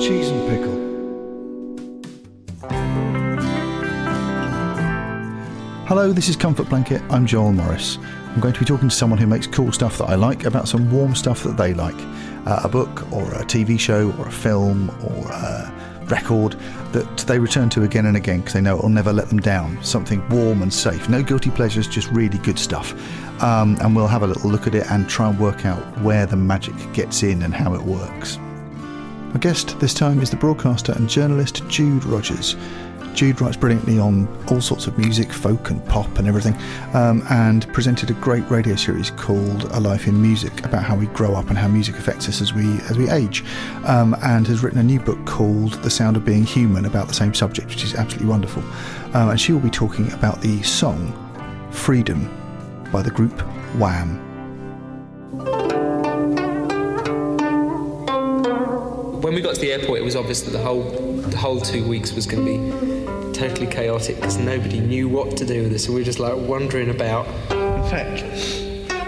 Cheese and pickle. Hello, this is Comfort Blanket. I'm Joel Morris. I'm going to be talking to someone who makes cool stuff that I like about some warm stuff that they like. Uh, a book or a TV show or a film or a record that they return to again and again because they know it'll never let them down. Something warm and safe. No guilty pleasures, just really good stuff. Um, and we'll have a little look at it and try and work out where the magic gets in and how it works. My guest this time is the broadcaster and journalist Jude Rogers. Jude writes brilliantly on all sorts of music, folk and pop and everything, um, and presented a great radio series called A Life in Music about how we grow up and how music affects us as we as we age, um, and has written a new book called The Sound of Being Human about the same subject, which is absolutely wonderful. Um, and she will be talking about the song Freedom by the group Wham. When we got to the airport, it was obvious that the whole the whole two weeks was going to be totally chaotic because nobody knew what to do with this. So we were just like wandering about. In fact,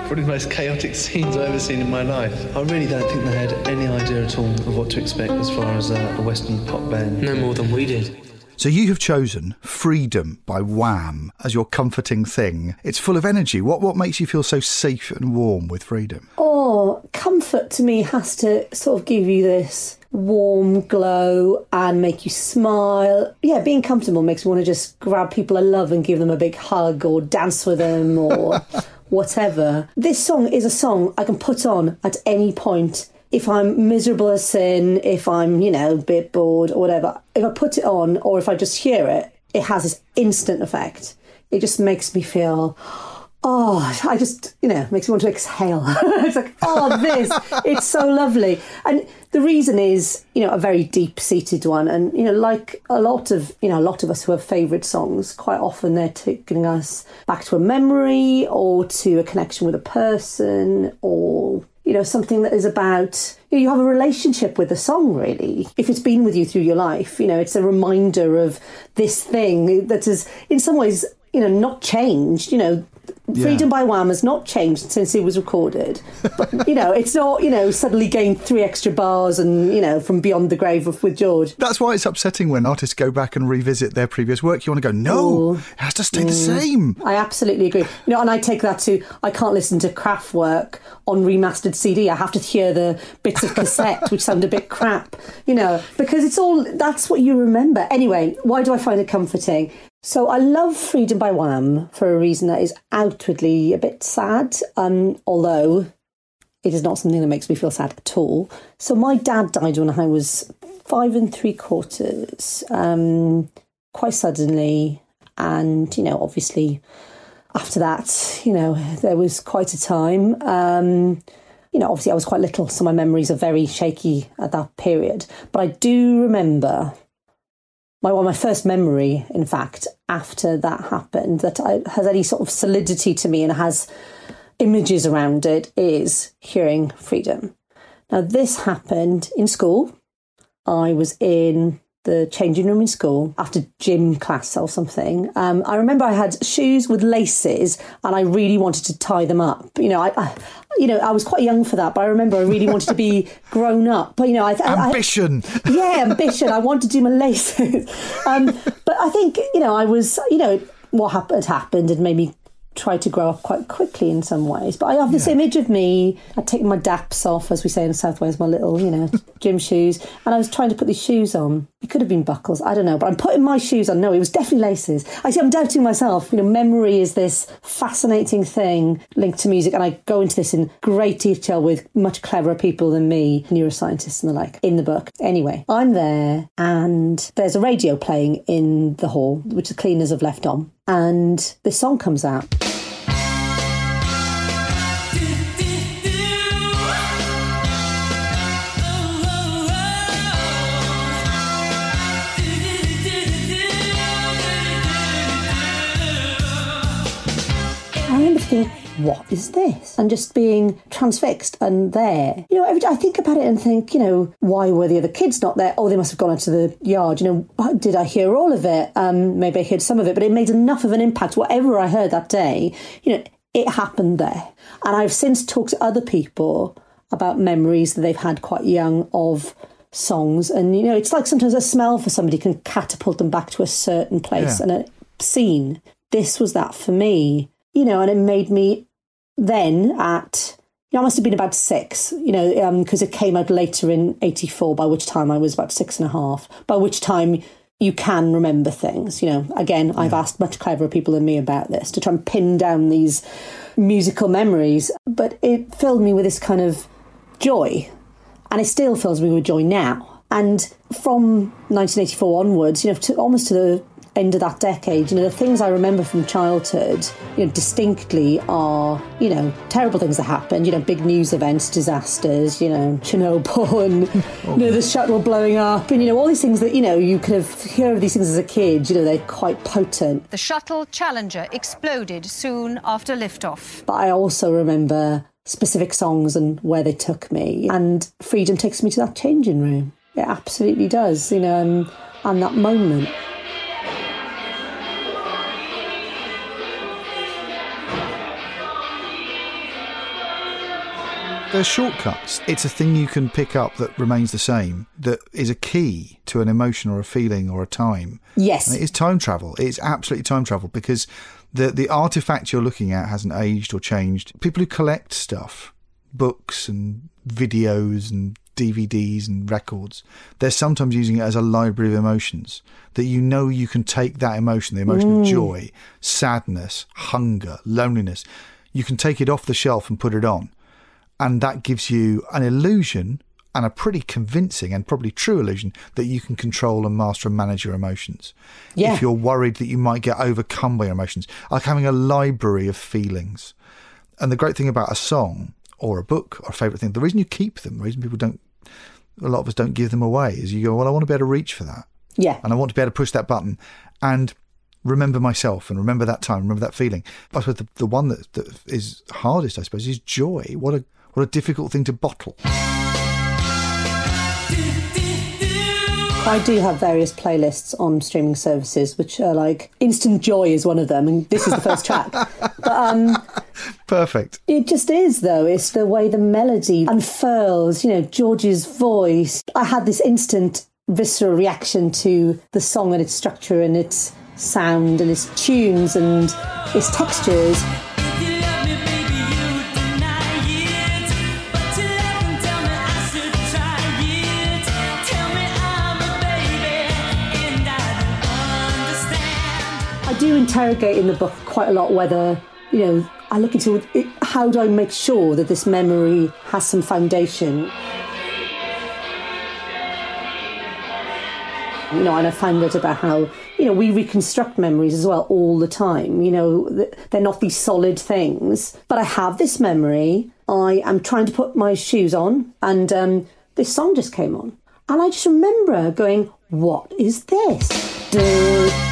probably the most chaotic scenes I've ever seen in my life. I really don't think they had any idea at all of what to expect as far as a, a Western pop band. No more than we did. So you have chosen Freedom by Wham as your comforting thing. It's full of energy. What what makes you feel so safe and warm with Freedom? Oh, comfort to me has to sort of give you this warm glow and make you smile. Yeah, being comfortable makes me want to just grab people I love and give them a big hug or dance with them or whatever. This song is a song I can put on at any point. If I'm miserable as sin, if I'm, you know, a bit bored or whatever, if I put it on or if I just hear it, it has this instant effect. It just makes me feel oh, I just, you know, makes me want to exhale. it's like, oh, this, it's so lovely. And the reason is, you know, a very deep seated one. And, you know, like a lot of, you know, a lot of us who have favourite songs, quite often they're taking us back to a memory or to a connection with a person or, you know, something that is about, you, know, you have a relationship with the song, really. If it's been with you through your life, you know, it's a reminder of this thing that has, in some ways, you know, not changed. You know, Freedom by Wham has not changed since it was recorded. But, you know, it's not, you know, suddenly gained three extra bars and, you know, from Beyond the Grave with, with George. That's why it's upsetting when artists go back and revisit their previous work. You want to go, no, Oh. it has to stay the mm. same. I absolutely agree. You know, and I take that to I can't listen to Kraftwerk on remastered CD. I have to hear the bits of cassette which sound a bit crap. You know, because it's all that's what you remember. Anyway, why do I find it comforting? So I love Freedom by Wham for a reason that is outwardly a bit sad, um, although it is not something that makes me feel sad at all. So my dad died when I was five and three quarters, um, quite suddenly, and you know, obviously, after that, you know, there was quite a time. Um, you know, obviously, I was quite little, so my memories are very shaky at that period. But I do remember my well, my first memory, in fact, after that happened, that I, has any sort of solidity to me and has images around it, is hearing freedom. Now, this happened in school. I was in the changing room in school after gym class or something. Um, I remember I had shoes with laces, and I really wanted to tie them up. You know, I, I you know, I was quite young for that, but I remember I really wanted to be grown up. But you know, I, I Ambition. yeah, ambition. I wanted to do my laces. Um, but I think, you know, I was, you know, what happened happened and made me tried to grow up quite quickly in some ways. But I have this image of me, I'd taken my daps off, as we say in South Wales, my little, you know, gym shoes, and I was trying to put these shoes on. It could have been buckles, I don't know, but I'm putting my shoes on. No, it was definitely laces. I see, I'm doubting myself. You know, memory is this fascinating thing linked to music, and I go into this in great detail with much cleverer people than me, neuroscientists and the like, in the book. Anyway, I'm there, and there's a radio playing in the hall, which the cleaners have left on and this song comes out. What is this? And just being transfixed and there. You know, every I think about it and think, you know, why were the other kids not there? Oh, they must have gone into the yard. You know, did I hear all of it? Um, maybe I heard some of it, but it made enough of an impact. Whatever I heard that day, you know, it happened there. And I've since talked to other people about memories that they've had quite young of songs. And, you know, it's like sometimes a smell for somebody can catapult them back to a certain place yeah. and a scene. This was that for me you know, and it made me then at you know, I must have been about six, you know, because um, it came out later in 84, by which time I was about six and a half, by which time you can remember things. You know, again, yeah. I've asked much cleverer people than me about this to try and pin down these musical memories, but it filled me with this kind of joy, and it still fills me with joy now. And from 1984 onwards, you know, to, almost to the end of that decade, you know, the things I remember from childhood, you know, distinctly are, you know, terrible things that happened, you know, big news events, disasters, you know, Chernobyl and, oh, you know, the shuttle blowing up and, you know, all these things that, you know, you could have heard of these things as a kid, you know, they're quite potent. The shuttle Challenger exploded soon after liftoff. But I also remember specific songs and where they took me. And freedom takes me to that changing room. It absolutely does, you know, and, and that moment. They're shortcuts. It's a thing you can pick up that remains the same, that is a key to an emotion or a feeling or a time. Yes. And it is time travel. It's absolutely time travel because the, the artifact you're looking at hasn't aged or changed. People who collect stuff, books and videos and DVDs and records, they're sometimes using it as a library of emotions that you know you can take that emotion, the emotion mm. of joy, sadness, hunger, loneliness, you can take it off the shelf and put it on and that gives you an illusion and a pretty convincing and probably true illusion that you can control and master and manage your emotions. Yeah. If you're worried that you might get overcome by your emotions, like having a library of feelings. And the great thing about a song or a book or a favourite thing, the reason you keep them, the reason people don't, a lot of us don't give them away is you go, well, I want to be able to reach for that. Yeah. And I want to be able to push that button. And remember myself and remember that time, remember that feeling. I suppose the, the one that, that is hardest, I suppose, is joy. What a what a difficult thing to bottle. I do have various playlists on streaming services, which are like Instant Joy is one of them, and this is the first track. But, um, Perfect. It just is, though. It's the way the melody unfurls, you know, George's voice. I had this instant visceral reaction to the song and its structure and its sound and its tunes and its textures. Interrogate in the book quite a lot whether, you know, I look into it, how do I make sure that this memory has some foundation. You know, and I find out about how, you know, we reconstruct memories as well all the time. You know, they're not these solid things. But I have this memory. I am trying to put my shoes on, and um, this song just came on. And I just remember going, what is this? do,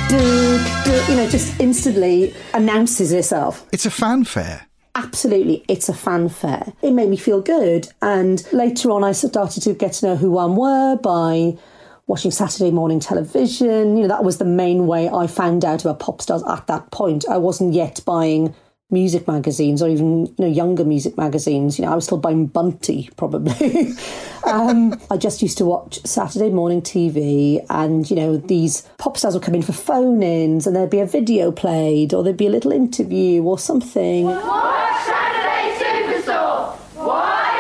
do, do, you know, just instantly announces itself. It's a fanfare. Absolutely, it's a fanfare. It made me feel good. And later on, I started to get to know who Wham were by watching Saturday morning television. You know, that was the main way I found out about pop stars at that point. I wasn't yet buying music magazines or even you know younger music magazines. You know, I was still buying Bunty probably. um, I just used to watch Saturday morning TV, and you know these pop stars would come in for phone-ins, and there'd be a video played, or there'd be a little interview or something.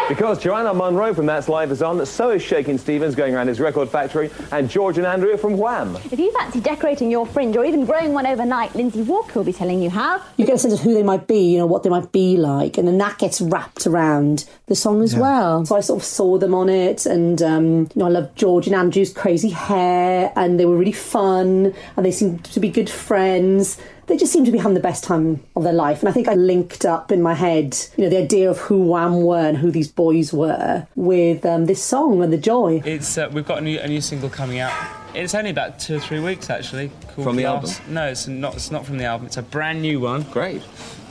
Because Joanna Monro from That's Life is on, so is Shakin' Stevens going around his record factory, and George and Andrew from Wham. If you fancy decorating your fringe or even growing one overnight, Lindsay Walker will be telling you how. You get a sense of who they might be, you know, what they might be like, and then that gets wrapped around the song as well. So I sort of saw them on it, and um, you know, I love George and Andrew's crazy hair, and they were really fun, and they seemed to be good friends. They just seemed to be having the best time of their life, and I think I linked up in my head, you know, the idea of who Wham were and who these boys were with um, this song and the joy. It's uh, we've got a new, a new single coming out. It's only about two or three weeks actually. Called From the Last- No, it's not. It's not from the album. It's a brand new one. Great.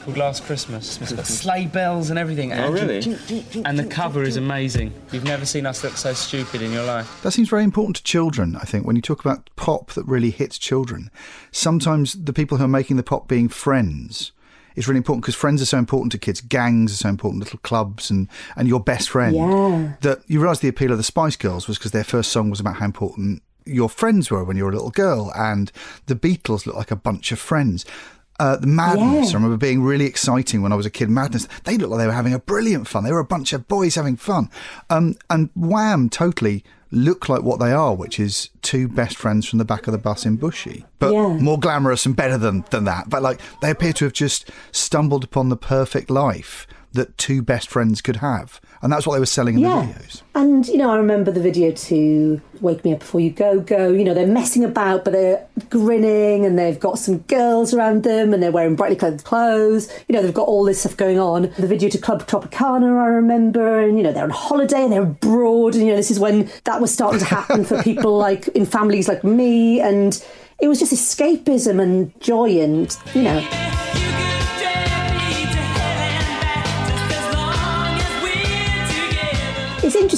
Called Last Christmas. It's got sleigh bells and everything. Oh, really? And the cover is amazing. You've never seen us look so stupid in your life. That seems very important to children, I think, when you talk about pop that really hits children. Sometimes the people who are making the pop being friends is really important because friends are so important to kids. Gangs are so important, little clubs and, and your best friend. Yeah. That you realise the appeal of the Spice Girls was because their first song was about how important your friends were when you were a little girl, and the Beatles looked like a bunch of friends. Uh, the Madness, Yeah. I remember being really exciting when I was a kid. Madness, they looked like they were having a brilliant fun. They were a bunch of boys having fun. Um, and Wham totally look like what they are, which is two best friends from the back of the bus in Bushey, but Yeah. more glamorous and better than, than that. But like they appear to have just stumbled upon the perfect life that two best friends could have. And that's what they were selling in Yeah. the videos. And, you know, I remember the video to Wake Me Up Before You Go Go. You know, they're messing about, but they're grinning and they've got some girls around them and they're wearing brightly coloured clothes. You know, they've got all this stuff going on. The video to Club Tropicana, I remember, and, you know, they're on holiday and they're abroad. And, you know, this is when that was starting to happen for people like in families like me. And it was just escapism and joy and, you know.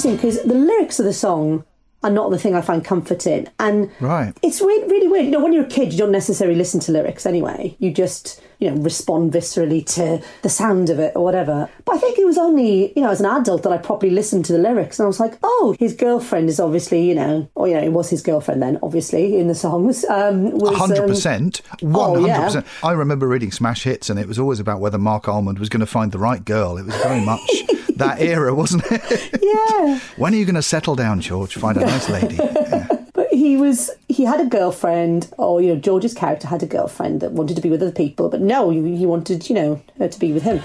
Interesting because the lyrics of the song are not the thing I find comforting. And Right. it's really, really weird. You know, when you're a kid, you don't necessarily listen to lyrics anyway. You just, you know, respond viscerally to the sound of it or whatever. But I think it was only, you know, as an adult that I properly listened to the lyrics and I was like, oh, his girlfriend is obviously, you know, or, you know, it was his girlfriend then, obviously, in the songs. Um, was, hundred um, percent, oh, one yeah. I remember reading Smash Hits, and it was always about whether Marc Almond was going to find the right girl. It was very much that era, wasn't it? Yeah. when are you going to settle down, George? Find a nice lady. Yeah. But he was he had a girlfriend, or you know, George's character had a girlfriend that wanted to be with other people, but no, he, he wanted, you know, her to be with him.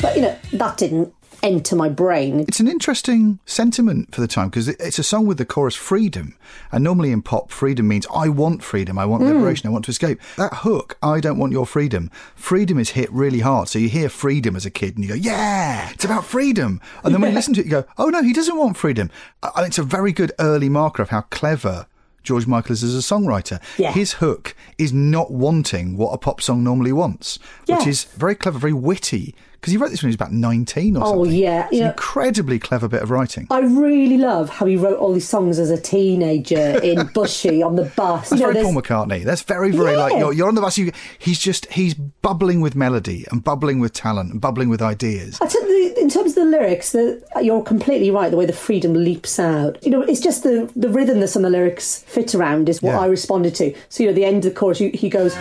But you know, that didn't enter my brain. It's an interesting sentiment for the time because it's a song with the chorus freedom. And normally in pop, freedom means I want freedom, I want hmm. liberation, I want to escape. That hook, I don't want your freedom, freedom is hit really hard. So you hear freedom as a kid and you go, yeah, it's about freedom. And then when you listen to it, you go, oh no, he doesn't want freedom. And it's a very good early marker of how clever. George Michael is as a songwriter. Yeah. His hook is not wanting what a pop song normally wants, which is very clever, very witty. Because he wrote this when he was about 19 or Oh, something. Oh, yeah, It's an yeah. incredibly clever bit of writing. I really love how he wrote all these songs as a teenager in Bushey on the bus. That's You know, very there's- Paul McCartney. That's very, very like you're, you're on the bus. You, he's just he's bubbling with melody and bubbling with talent and bubbling with ideas. I tell you, in terms of the lyrics, the, you're completely right. The way the freedom leaps out, you know, it's just the the rhythm that some of the lyrics fit around is what Yeah. I responded to. So you know, the end of the chorus, you, he goes.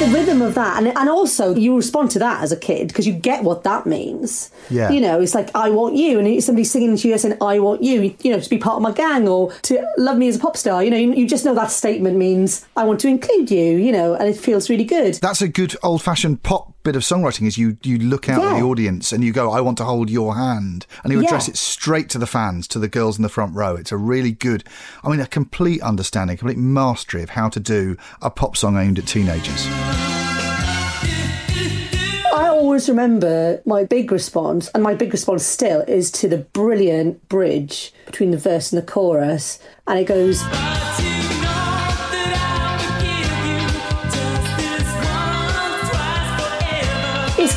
The rhythm of that, and and also you respond to that as a kid because you get what that means. Yeah. you know, it's like I want you, and somebody singing to you saying I want you, you know, to be part of my gang or to love me as a pop star. You know, you, you just know that statement means I want to include you. You know, and it feels really good. That's a good old fashioned pop bit of songwriting. Is you you look out at the audience and you go, I want to hold your hand, and you address Yeah. it straight to the fans, to the girls in the front row. It's a really good, I mean, a complete understanding, complete mastery of how to do a pop song aimed at teenagers. I always remember my big response, and my big response still is to the brilliant bridge between the verse and the chorus, and it goes.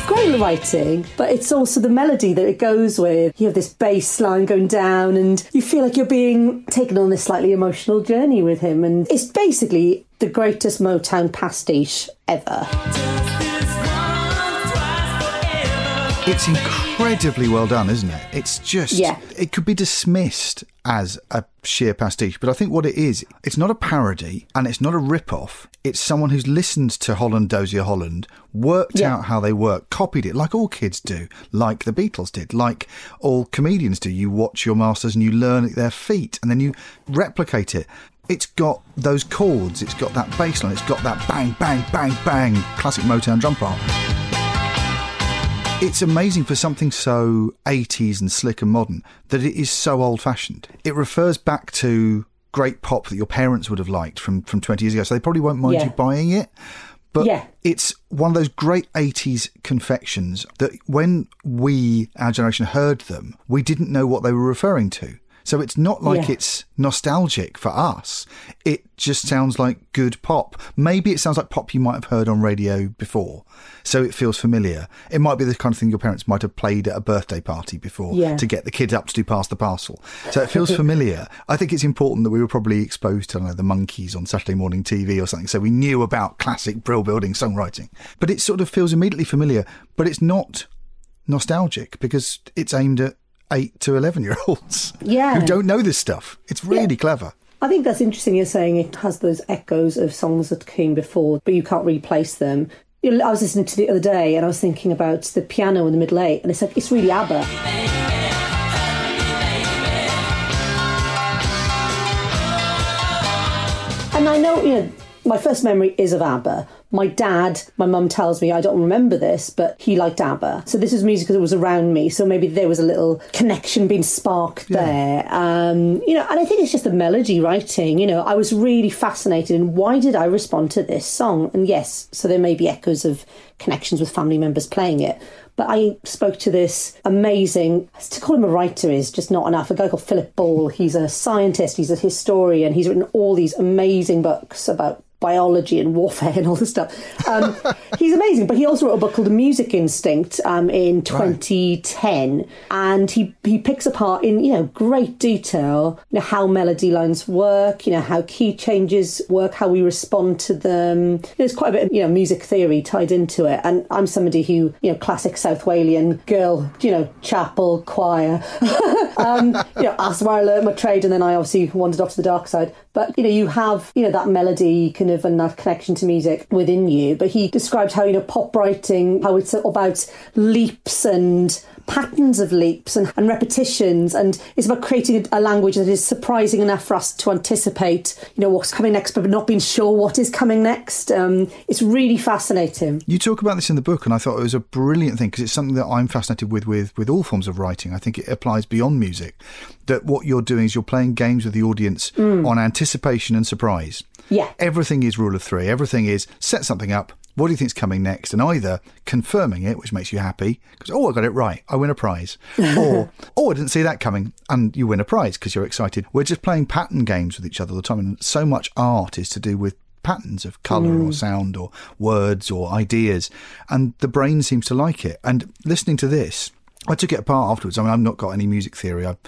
Great writing, but it's also the melody that it goes with. You have this bass line going down, and you feel like you're being taken on this slightly emotional journey with him. And it's basically the greatest Motown pastiche ever. It's incredibly well done, isn't it? It's just, Yeah. it could be dismissed as a sheer pastiche, but I think what it is, it's not a parody and it's not a rip-off. It's someone who's listened to Holland Dozier Holland, worked Yeah. out how they work, copied it like all kids do, like the Beatles did, like all comedians do. You watch your masters and you learn at their feet and then you replicate it. It's got those chords, it's got that bass line, it's got that bang, bang, bang, bang, classic Motown drum part. It's amazing for something so 80s and slick and modern that it is so old fashioned. It refers back to great pop that your parents would have liked from, from 20 years ago, so they probably won't mind Yeah. you buying it. But Yeah. it's one of those great 80s confections that when we, our generation, heard them, we didn't know what they were referring to. So it's not like Yeah. it's nostalgic for us. It just sounds like good pop. Maybe it sounds like pop you might have heard on radio before. So it feels familiar. It might be the kind of thing your parents might have played at a birthday party before Yeah. to get the kids up to do pass the parcel. So it feels familiar. I think it's important that we were probably exposed to know, the Monkees on Saturday morning TV or something. So we knew about classic brill building songwriting. But it sort of feels immediately familiar, but it's not nostalgic because it's aimed at eight to 11 year olds Yeah. who don't know this stuff. It's really clever. I think that's interesting. You're saying it has those echoes of songs that came before, but you can't replace them. You know, I was listening to the other day, and I was thinking about the piano in the middle eight, and it's like it's really ABBA. And I know, you know, my first memory is of ABBA. My dad, my mum tells me, I don't remember this, but he liked ABBA. So this was music that was around me. So maybe there was a little connection being sparked there. Um, you know, and I think it's just the melody writing. You know, I was really fascinated in why did I respond to this song? And yes, so there may be echoes of connections with family members playing it. But I spoke to this amazing, to call him a writer is just not enough, a guy called Philip Ball. He's a scientist, he's a historian, he's written all these amazing books about biology and warfare and all this stuff. Um, he's amazing, but he also wrote a book called The Music Instinct um, in 2010, and he he picks apart in you know great detail you know, how melody lines work, you know how key changes work, how we respond to them. There's quite a bit of you know music theory tied into it, and I'm somebody who you know classic South Walian girl, you know chapel choir. um, you know, that's where I learned my trade, and then I obviously wandered off to the dark side. But you know, you have you know that melody kind of and that connection to music within you. But he described how you know pop writing, how it's about leaps and patterns of leaps and, and repetitions, and it's about creating a, a language that is surprising enough for us to anticipate, you know, what's coming next, but not being sure what is coming next. Um, it's really fascinating. You talk about this in the book, and I thought it was a brilliant thing because it's something that I'm fascinated with, with with all forms of writing. I think it applies beyond music. That what you're doing is you're playing games with the audience on anticipation and surprise. Yeah. Everything is rule of three. Everything is set something up. What do you think's coming next? And either confirming it, which makes you happy because oh, I got it right, I win a prize, or oh, I didn't see that coming, and you win a prize because you're excited. We're just playing pattern games with each other all the time, and so much art is to do with patterns of colour or mm. sound or words or ideas, and the brain seems to like it. And listening to this, I took it apart afterwards. I mean, I've not got any music theory. I'm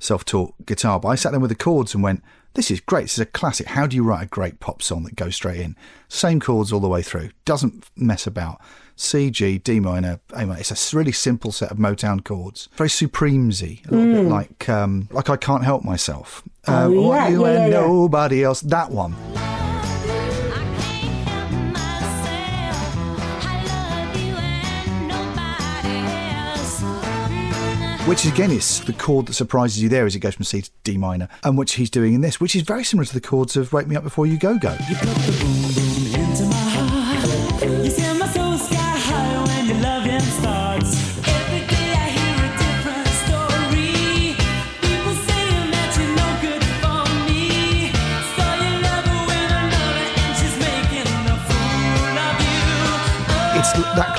self-taught guitar, but I sat there with the chords and went, "This is great. This is a classic. How do you write a great pop song that goes straight in? Same chords all the way through. Doesn't mess about. C, G, D minor, A minor. It's a really simple set of Motown chords. Very supremesy, a little bit like um, like I can't help myself. Oh, Um, yeah, want you yeah, and yeah, yeah. nobody else. That one. Which again is the chord that surprises you there as it goes from C to D minor, and which he's doing in this, which is very similar to the chords of "Wake Me Up Before You Go Go."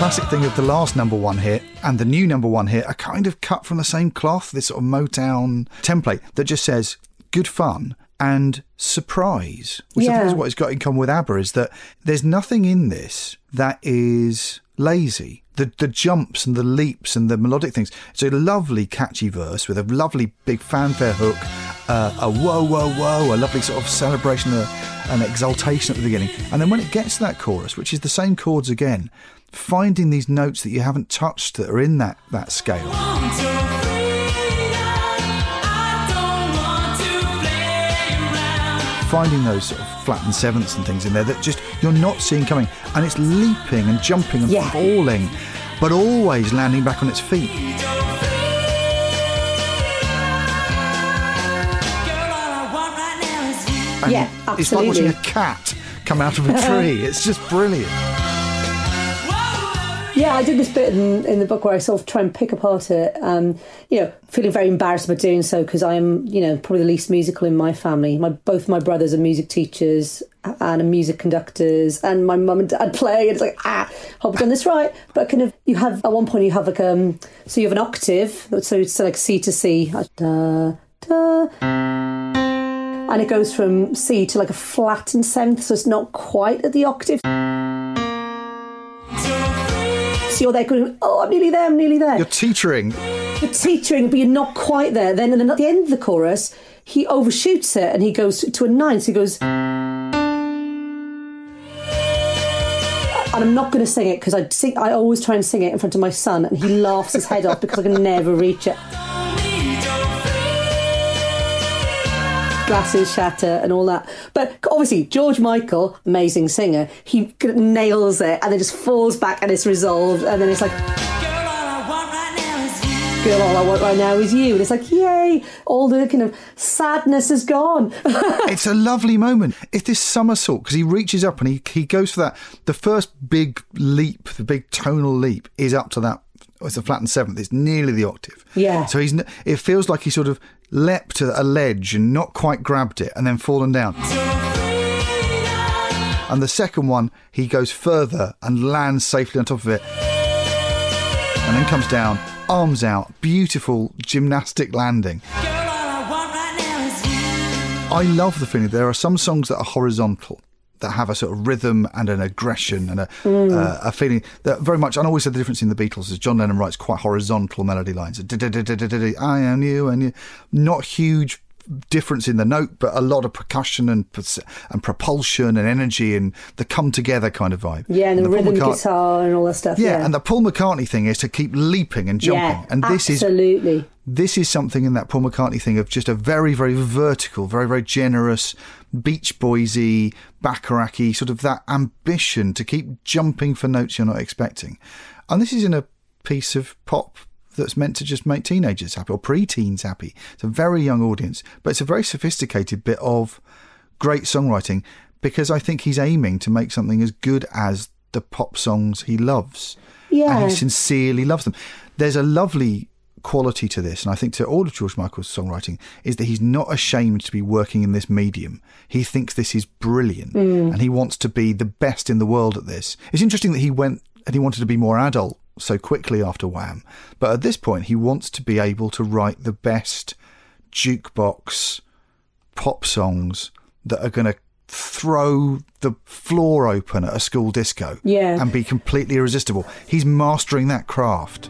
Classic thing of the last number one hit and the new number one hit are kind of cut from the same cloth. This sort of Motown template that just says good fun and surprise, which I think is what it's got in common with ABBA is that there's nothing in this that is lazy. the the jumps and the leaps and the melodic things. It's a lovely, catchy verse with a lovely big fanfare hook, uh, a whoa, whoa, whoa, a lovely sort of celebration, uh, an exultation at the beginning, and then when it gets to that chorus, which is the same chords again, finding these notes that you haven't touched that are in that that scale. Finding those sort of flattened sevenths and things in there that just you're not seeing coming, and it's leaping and jumping and Yeah. falling, but always landing back on its feet. And Yeah, It's like watching a cat come out of a tree. it's just brilliant. Yeah, I did this bit in, in the book where I sort of try and pick apart it. Um, you know, feeling very embarrassed about doing so because I'm, you know, probably the least musical in my family. My both my brothers are music teachers and are music conductors, and my mum and dad play. And it's like, ah, hope I've done this right. But kind of, you have at one point you have like um, so you have an octave, so it's like C to C, da da. And it goes from C to like a flattened seventh, so it's not quite at the octave. So you're there going, oh, I'm nearly there, I'm nearly there. You're teetering. You're teetering, but you're not quite there. Then, and then at the end of the chorus, he overshoots it and he goes to a nine. So he goes. And I'm not going to sing it because I sing. I always try and sing it in front of my son, and he laughs his head off because I can never reach it. Glasses shatter and all that. But obviously, George Michael, amazing singer, he nails it and then just falls back and it's resolved. And then it's like, girl, all I want right now is you. Girl all I want right now is you. And it's like, yay, all the kind of sadness is gone. it's a lovely moment. It's this somersault because he reaches up and he, he goes for that. The first big leap, the big tonal leap, is up to that. It's a flattened seventh. It's nearly the octave. Yeah. So he's. It feels like he sort of leapt to a ledge and not quite grabbed it and then fallen down. And the second one, he goes further and lands safely on top of it. And then comes down, arms out, beautiful gymnastic landing. I love the feeling. There are some songs that are horizontal, that have a sort of rhythm and an aggression and a, uh, a feeling that very much. And I always said the difference in the Beatles is John Lennon writes quite horizontal melody lines. I am you and you. Not huge difference in the note, but a lot of percussion and and propulsion and energy and the come together kind of vibe. yeah, and the, Paul rhythm McCart- guitar and all that stuff. yeah, Yeah, and the Paul McCartney thing is to keep leaping and jumping, Yeah, and this is absolutely. this is something in that Paul McCartney thing of just a very, very vertical, very, very generous, Beach Boysy, Bacharachy, sort of that ambition to keep jumping for notes you're not expecting. And this is in a piece of pop that's meant to just make teenagers happy or pre-teens happy. It's a very young audience, but it's a very sophisticated bit of great songwriting because I think he's aiming to make something as good as the pop songs he loves. Yeah. And he sincerely loves them. There's a lovely quality to this, and I think to all of George Michael's songwriting, is that he's not ashamed to be working in this medium. He thinks this is brilliant Mm. and he wants to be the best in the world at this. It's interesting that he went and he wanted to be more adult so quickly after Wham, but at this point, he wants to be able to write the best jukebox pop songs that are going to throw the floor open at a school disco Yeah. and be completely irresistible. He's mastering that craft.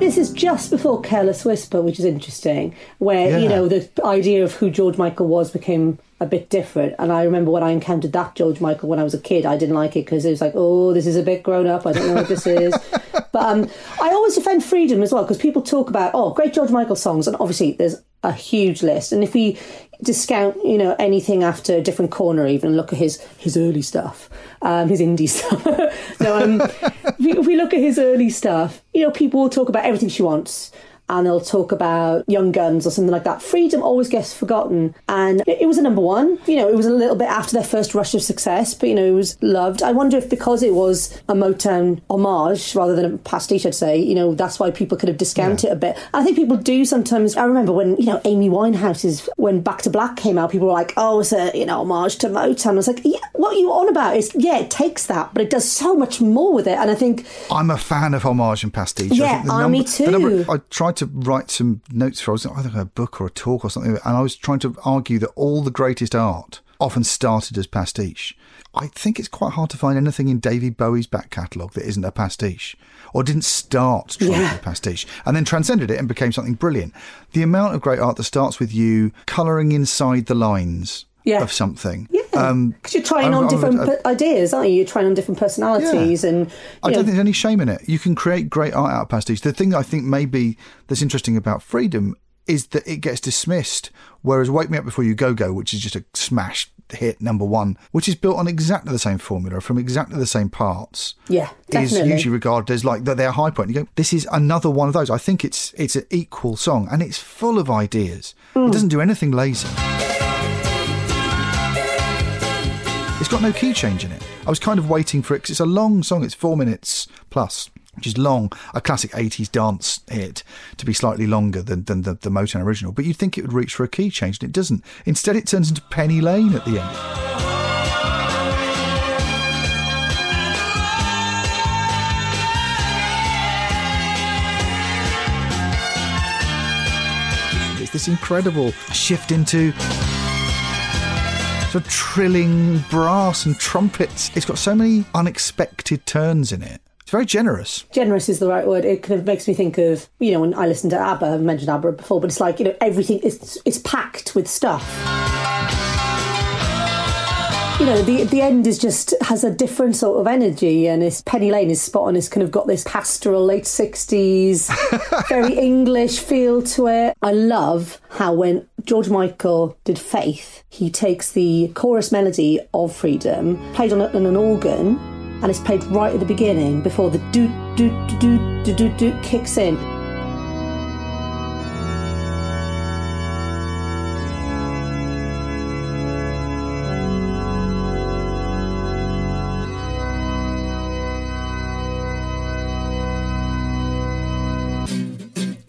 This is just before Careless Whisper, which is interesting, where, you know, the idea of who George Michael was became a bit different. And I remember when I encountered that George Michael when I was a kid, I didn't like it because it was like, oh, this is a bit grown up. I don't know what this is. But um, I always defend freedom as well because people talk about, oh, great George Michael songs. And obviously, there's a huge list. And if we discount, you know, anything after a different corner, even look at his his early stuff, um, his indie stuff. no, um, if, we, if we look at his early stuff, you know, people will talk about everything she wants. And they'll talk about Young Guns or something like that. Freedom always gets forgotten. And it it was a number one. You know, it was a little bit after their first rush of success, but, you know, it was loved. I wonder if because it was a Motown homage rather than a pastiche, I'd say, you know, that's why people could have discounted it a bit. I think people do sometimes. I remember when, you know, Amy Winehouse's, when Back to Black came out, people were like, oh, it's a, you know, homage to Motown. I was like, yeah, what are you on about? It's, yeah, it takes that, but it does so much more with it. And I think I'm a fan of homage and pastiche. Yeah, I think the uh, me number- too. I tried to write some notes for I was either a book or a talk or something, and I was trying to argue that all the greatest art often started as pastiche. I think it's quite hard to find anything in David Bowie's back catalogue that isn't a pastiche, or didn't start trying to be a pastiche and then transcended it and became something brilliant. The amount of great art that starts with you colouring inside the lines Yeah. of something. Yeah. Um, Because you're trying I- on I- different I- ideas, aren't you? You're trying on different personalities, and I know, don't think there's any shame in it. You can create great art out of pastiche. The thing I think maybe that's interesting about freedom is that it gets dismissed, whereas Wake Me Up Before You Go Go, which is just a smash hit number one, which is built on exactly the same formula from exactly the same parts. yeah, Is usually regarded as like that their high point. You go, this is another one of those. I think it's it's an equal song and it's full of ideas. Mm. It doesn't do anything lazy. Got no key change in it. I was kind of waiting for it because it's a long song. It's four minutes plus, which is long. A classic 80s dance hit to be slightly longer than, than the, the Motown original. But you'd think it would reach for a key change, and it doesn't. Instead, it turns into Penny Lane at the end. It's this incredible shift into sort of trilling brass and trumpets. It's got so many unexpected turns in it. It's very generous. Generous is the right word. It kind of makes me think of you know when I listen to ABBA. I've mentioned ABBA before, but it's like you know everything is it's packed with stuff. You know, the the end is just has a different sort of energy, and it's Penny Lane is spot on. It's kind of got this pastoral late sixties, very English feel to it. I love how when George Michael did Faith, he takes the chorus melody of Freedom, played on, on an organ, and it's played right at the beginning before the doot doot doot doot doot, doot kicks in.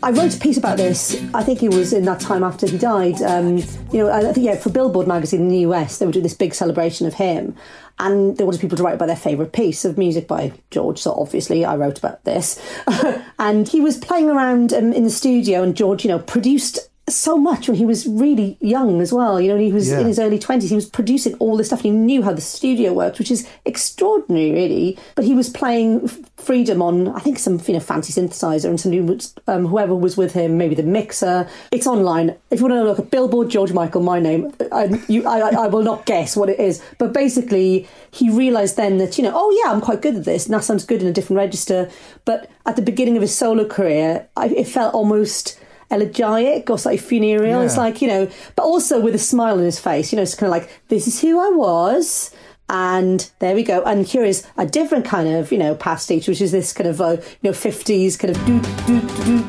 I wrote a piece about this. I think it was in that time after he died. Um, you know, I think yeah, for Billboard magazine in the US, they were doing this big celebration of him, and they wanted people to write about their favourite piece of music by George. So obviously, I wrote about this, and he was playing around um, in the studio, and George, you know, produced so much when he was really young as well. You know, he was Yeah. in his early twenties. He was producing all this stuff. And he knew how the studio worked, which is extraordinary, really. But he was playing Freedom on, I think, some you know fancy synthesizer, and somebody was, um, whoever was with him, maybe the mixer. It's online. If you want to look at Billboard George Michael, my name, I, you, I, I- will not guess what it is. But basically, he realised then that you know, oh yeah, I'm quite good at this, and that sounds good in a different register. But at the beginning of his solo career, I, it felt almost elegiac or slightly funereal. It's like, you know, but also with a smile on his face, you know, it's kind of like, this is who I was. And there we go. And here is a different kind of, you know, pastiche, which is this kind of, uh, you know, 50s kind of do, do, do, do.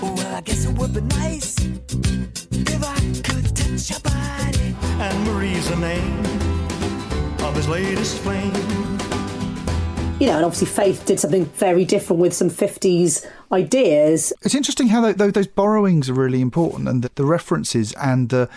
Well, I guess it would be nice if I could touch your body. And Marie's the name of his latest flame. You know, and obviously Faith did something very different with some 50s ideas. It's interesting how tho- tho- those borrowings are really important and the, the references and the.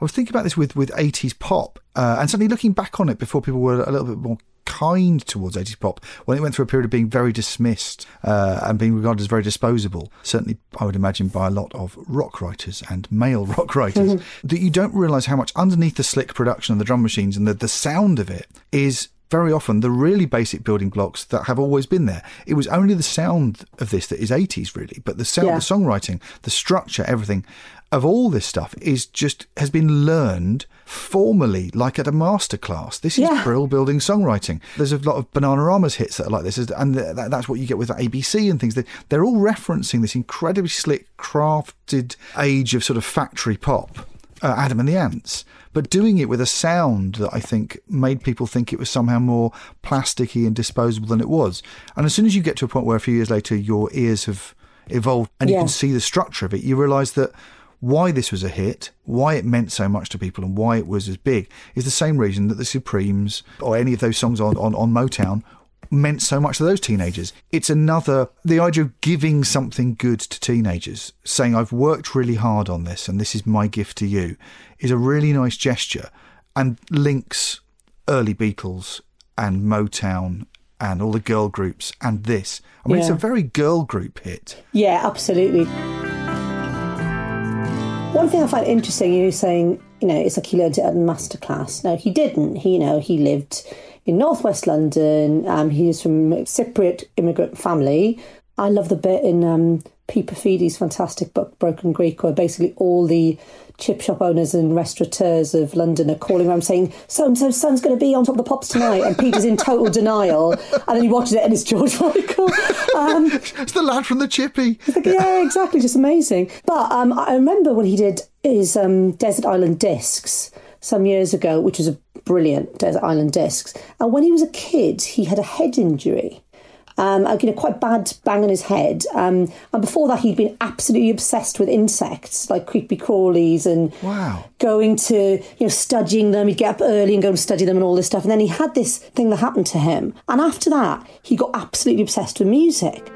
I was thinking about this with, with 80s pop uh, and suddenly looking back on it before people were a little bit more kind towards 80s pop when it went through a period of being very dismissed uh, and being regarded as very disposable. Certainly, I would imagine by a lot of rock writers and male rock writers, that you don't realise how much underneath the slick production of the drum machines and the, the sound of it is very often the really basic building blocks that have always been there. It was only the sound of this that is 80s really, but the sound, Yeah. the songwriting, the structure, everything of all this stuff is just has been learned formally, like at a masterclass. This is Yeah. Brill building songwriting. There's a lot of Bananarama's hits that are like this, and that's what you get with ABC and things. They're all referencing this incredibly slick, crafted age of sort of factory pop, uh, Adam and the Ants, but doing it with a sound that I think made people think it was somehow more plasticky and disposable than it was. And as soon as you get to a point where a few years later your ears have evolved and you can see the structure of it, you realise that why this was a hit, why it meant so much to people, and why it was as big is the same reason that the Supremes or any of those songs on, on, on Motown meant so much to those teenagers. It's another, the idea of giving something good to teenagers, saying, I've worked really hard on this and this is my gift to you, is a really nice gesture and links early Beatles and Motown and all the girl groups and this. I mean, it's a very girl group hit. Yeah, absolutely. One thing I find interesting, you saying, you know, it's like he learned it at a masterclass. No, he didn't. He, you know, he lived in northwest London. Um, he is from a Cypriot immigrant family. I love the bit in um, Pete Paphides' fantastic book, Broken Greek, where basically all the chip shop owners and restaurateurs of London are calling around saying, so and so's son's going to be on top of the pops tonight. And Peter's in total denial. And then he watches it and it's George Michael. Um, it's the lad from the chippy. Like, yeah, exactly. Just amazing. But um, I remember when he did his um, Desert Island Discs some years ago, which was a brilliant Desert Island Discs. And when he was a kid, he had a head injury. Um, you know, quite bad bang on his head. Um, and before that, he'd been absolutely obsessed with insects, like creepy crawlies, and wow. going to, you know, studying them. He'd get up early and go and study them and all this stuff. And then he had this thing that happened to him. And after that, he got absolutely obsessed with music.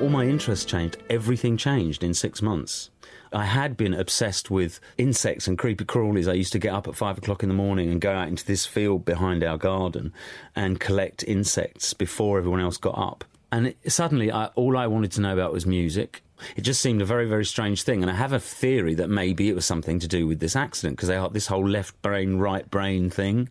All my interests changed. Everything changed in six months. I had been obsessed with insects and creepy crawlies. I used to get up at five o'clock in the morning and go out into this field behind our garden and collect insects before everyone else got up. And it, suddenly, I, all I wanted to know about was music. It just seemed a very, very strange thing. And I have a theory that maybe it was something to do with this accident because they had this whole left brain, right brain thing.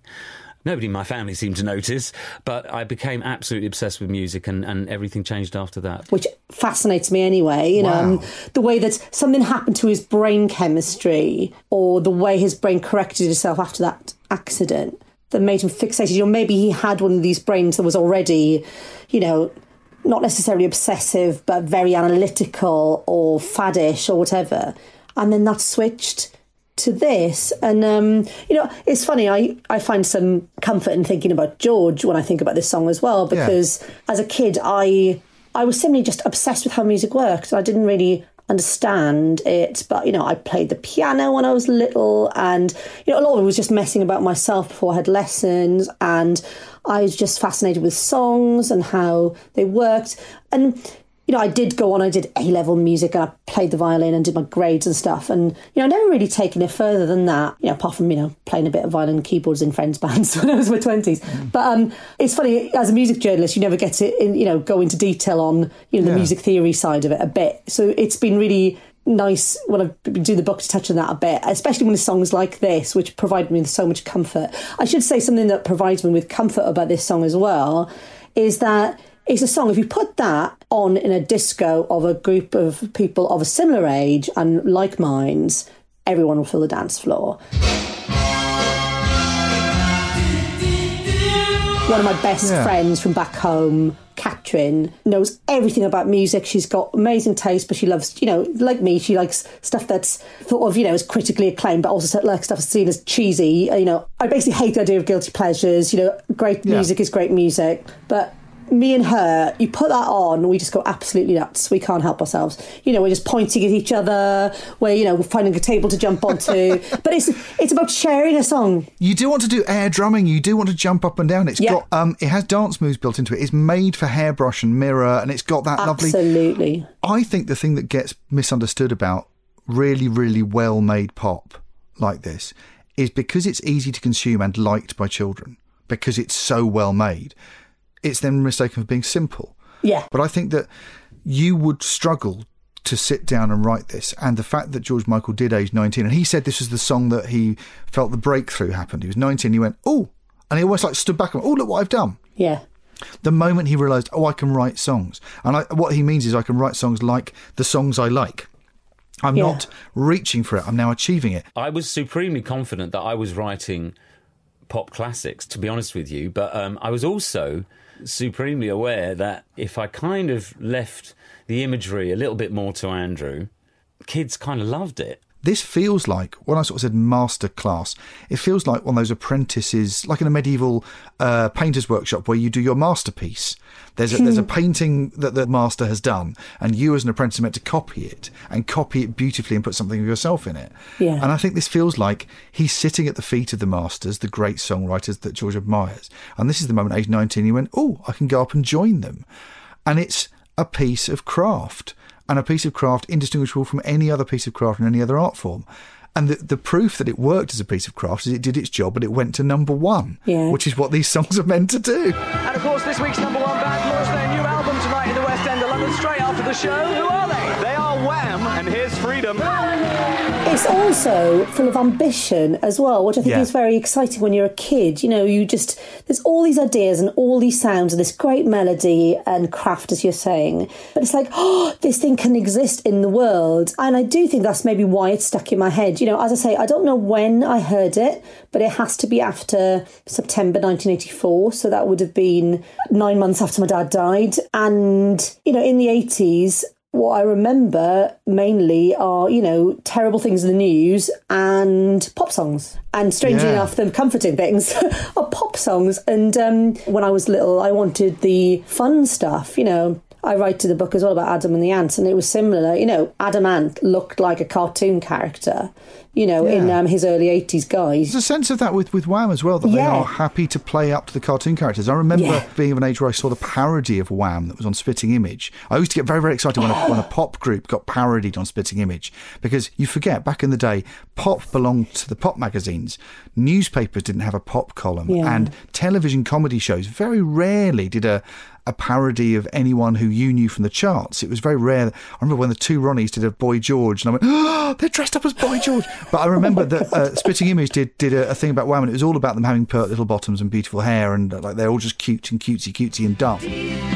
Nobody in my family seemed to notice, but I became absolutely obsessed with music and, and everything changed after that. which fascinates me anyway. You know, um, the way that something happened to his brain chemistry, or the way his brain corrected itself after that accident, that made him fixated. Or maybe he had one of these brains that was already, you know, not necessarily obsessive, but very analytical or faddish or whatever. And then that switched to this and um you know it's funny i i find some comfort in thinking about george when i think about this song as well Yeah. because as a kid i i was simply just obsessed with how music worked i didn't really understand it but you know i played the piano when i was little and you know a lot of it was just messing about myself before i had lessons and i was just fascinated with songs and how they worked and you know, I did go on, I did A level music and I played the violin and did my grades and stuff. And, you know, I never really taken it further than that, you know, apart from, you know, playing a bit of violin and keyboards in friends' bands when I was in my 20s. But um, it's funny, as a music journalist, you never get to, in, you know, go into detail on, you know, the Yeah. music theory side of it a bit. So it's been really nice when I've been doing the book to touch on that a bit, especially when it's songs like this, which provide me with so much comfort. I should say something that provides me with comfort about this song as well is that it's a song, if you put that on in a disco of a group of people of a similar age and like minds, everyone will fill the dance floor. One of my best Yeah. friends from back home, Katrin, knows everything about music. She's got amazing taste, but she loves, you know, like me, she likes stuff that's thought of, you know, as critically acclaimed, but also like stuff that's seen as cheesy. You know, I basically hate the idea of guilty pleasures. You know, great Yeah. music is great music, but me and her, you put that on, we just go absolutely nuts. We can't help ourselves. You know, we're just pointing at each other. We're, you know, we're finding a table to jump onto. but it's it's about sharing a song. You do want to do air drumming. You do want to jump up and down. It's Yeah. got um, it has dance moves built into it. It's made for hairbrush and mirror, and it's got that lovely. Absolutely. I think the thing that gets misunderstood about really, really well made pop like this is because it's easy to consume and liked by children, because it's so well made, it's then mistaken for being simple. Yeah. But I think that you would struggle to sit down and write this. And the fact that George Michael did age 19, and he said this was the song that he felt the breakthrough happened. He was 19, he went, oh, And he almost like stood back and went, oh, look what I've done. Yeah. The moment he realised, oh, I can write songs. And I, what he means is I can write songs like the songs I like. I'm Yeah. not reaching for it, I'm now achieving it. I was supremely confident that I was writing pop classics, to be honest with you, but um, I was also supremely aware that if I kind of left the imagery a little bit more to Andrew, kids kind of loved it. This feels like, when I sort of said master class, it feels like one of those apprentices, like in a medieval uh, painter's workshop where you do your masterpiece. There's a, there's a painting that the master has done, and you as an apprentice are meant to copy it and copy it beautifully and put something of yourself in it. Yeah. And I think this feels like he's sitting at the feet of the masters, the great songwriters that George admires. And this is the moment, age 19, he went, oh, I can go up and join them. And it's a piece of craft, and a piece of craft indistinguishable from any other piece of craft in any other art form. And the, the proof that it worked as a piece of craft is it did its job and it went to number one, Yeah. which is what these songs are meant to do. And of course, this week's number one band launched their new album tonight in the West End of London straight after the show. Who are they? They are Wham, and here's Freedom. It's also full of ambition as well, which I think Yeah. is very exciting when you're a kid. You know, you just, there's all these ideas and all these sounds and this great melody and craft, as you're saying. But it's like, oh, this thing can exist in the world. And I do think that's maybe why it's stuck in my head. You know, as I say, I don't know when I heard it, but it has to be after September 1984. So that would have been nine months after my dad died. And, you know, in the 80s, what I remember mainly are, you know, terrible things in the news and pop songs. And strangely Yeah. enough, the comforting things are pop songs. And um, when I was little, I wanted the fun stuff, you know. I write to the book as well about Adam and the Ants, and it was similar. You know, Adam Ant looked like a cartoon character, you know, in um, his early 80s guise. There's a sense of that with, with Wham as well, that they are happy to play up to the cartoon characters. I remember Yeah. being of an age where I saw the parody of Wham that was on Spitting Image. I used to get very, very excited when a, when a pop group got parodied on Spitting Image because you forget, back in the day, pop belonged to the pop magazines. Newspapers didn't have a pop column, Yeah. and television comedy shows very rarely did a a parody of anyone who you knew from the charts. It was very rare. I remember when the two Ronnies did a Boy George, and I went, "Oh, they're dressed up as Boy George." But I remember that uh, Spitting Image did did a, a thing about Wham, and it was all about them having pert little bottoms and beautiful hair, and uh, like they're all just cute and cutesy, cutesy and dumb.